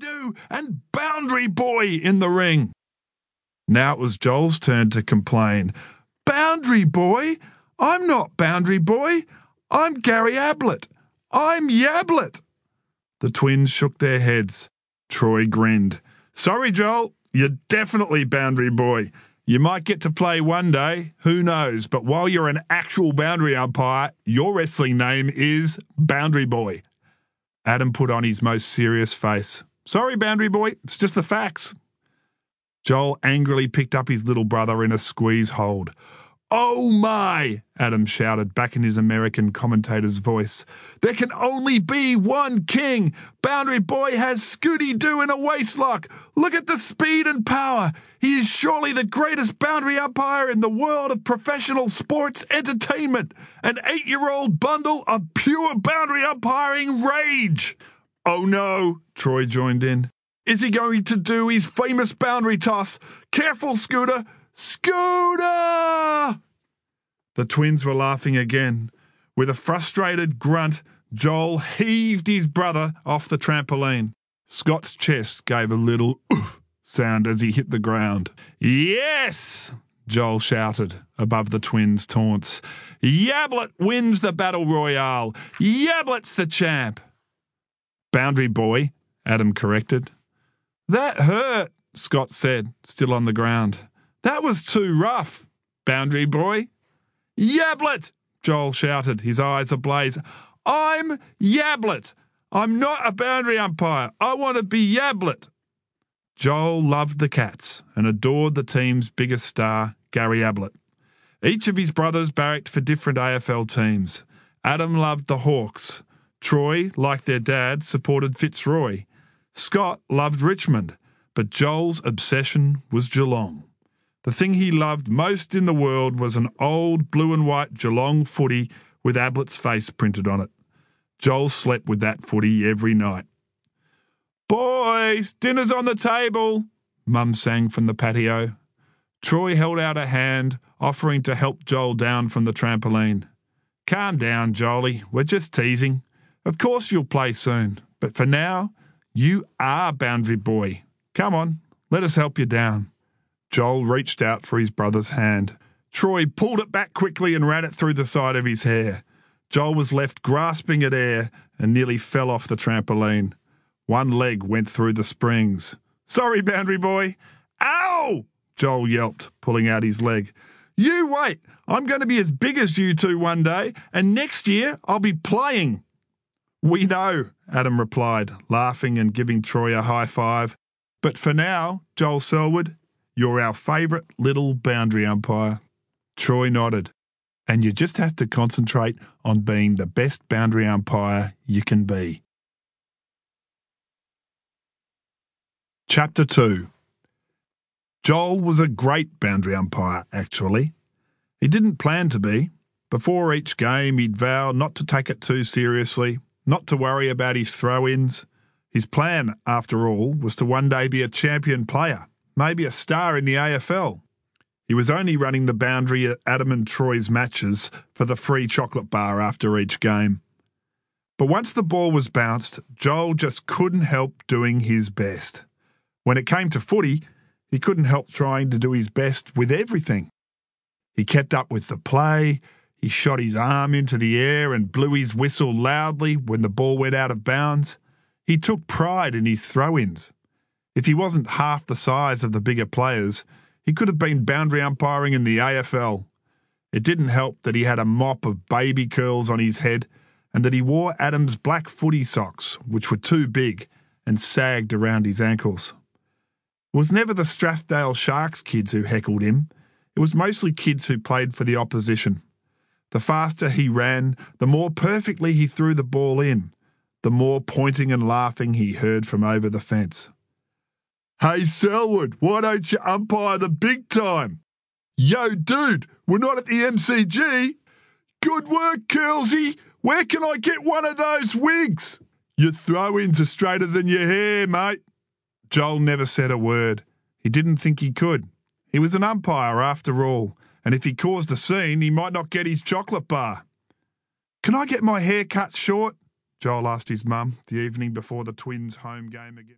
Doo and Boundary Boy in the ring. Now it was Joel's turn to complain. Boundary Boy? I'm not Boundary Boy. I'm Gary Ablett. I'm Yablet. The twins shook their heads. Troy grinned. Sorry, Joel. You're definitely Boundary Boy. You might get to play one day, who knows? But while you're an actual boundary umpire, your wrestling name is Boundary Boy. Adam put on his most serious face. Sorry, Boundary Boy, it's just the facts. Joel angrily picked up his little brother in a squeeze hold. Oh my! Adam shouted back in his American commentator's voice. There can only be one king! Boundary Boy has Scooty Doo in a waistlock! Look at the speed and power! He is surely the greatest boundary umpire in the world of professional sports entertainment! An eight year old bundle of pure boundary umpiring rage! Oh no! Troy joined in. Is he going to do his famous boundary toss? Careful, Scooter! Scooter! The twins were laughing again. With a frustrated grunt, Joel heaved his brother off the trampoline. Scott's chest gave a little oof sound as he hit the ground. Yes! Joel shouted above the twins' taunts. Yablet wins the battle royale. Yablet's the champ. Boundary boy, Adam corrected. That hurt, Scott said, still on the ground. That was too rough, Boundary boy. Yablet! Joel shouted, his eyes ablaze. I'm Yablet. I'm not a boundary umpire. I want to be Yablet. Joel loved the Cats and adored the team's biggest star, Gary Ablett. Each of his brothers barracked for different AFL teams. Adam loved the Hawks. Troy, like their dad, supported Fitzroy. Scott loved Richmond, but Joel's obsession was Geelong. The thing he loved most in the world was an old blue and white Geelong footy with Ablett's face printed on it. Joel slept with that footy every night. Boys, dinner's on the table, Mum sang from the patio. Troy held out a hand, offering to help Joel down from the trampoline. Calm down, Jolie. We're just teasing. Of course you'll play soon, but for now, you are Boundary Boy. Come on, let us help you down. Joel reached out for his brother's hand. Troy pulled it back quickly and ran it through the side of his hair. Joel was left grasping at air and nearly fell off the trampoline. One leg went through the springs. Sorry, boundary boy. Ow! Joel yelped, pulling out his leg. You wait. I'm going to be as big as you two one day, and next year I'll be playing. We know, Adam replied, laughing and giving Troy a high five. But for now, Joel Selwood, you're our favourite little boundary umpire. Troy nodded. And you just have to concentrate on being the best boundary umpire you can be. Chapter 2 Joel was a great boundary umpire, actually. He didn't plan to be. Before each game, he'd vow not to take it too seriously, not to worry about his throw ins. His plan, after all, was to one day be a champion player maybe a star in the AFL. He was only running the boundary at Adam and Troy's matches for the free chocolate bar after each game. But once the ball was bounced, Joel just couldn't help doing his best. When it came to footy, he couldn't help trying to do his best with everything. He kept up with the play, he shot his arm into the air and blew his whistle loudly when the ball went out of bounds. He took pride in his throw ins. If he wasn't half the size of the bigger players, he could have been boundary umpiring in the AFL. It didn't help that he had a mop of baby curls on his head and that he wore Adam's black footy socks, which were too big and sagged around his ankles. It was never the Strathdale Sharks kids who heckled him, it was mostly kids who played for the opposition. The faster he ran, the more perfectly he threw the ball in, the more pointing and laughing he heard from over the fence. Hey, Selwood, why don't you umpire the big time? Yo, dude, we're not at the MCG. Good work, Curlsy. Where can I get one of those wigs? Your throw ins are straighter than your hair, mate. Joel never said a word. He didn't think he could. He was an umpire after all, and if he caused a scene, he might not get his chocolate bar. Can I get my hair cut short? Joel asked his mum the evening before the twins' home game again.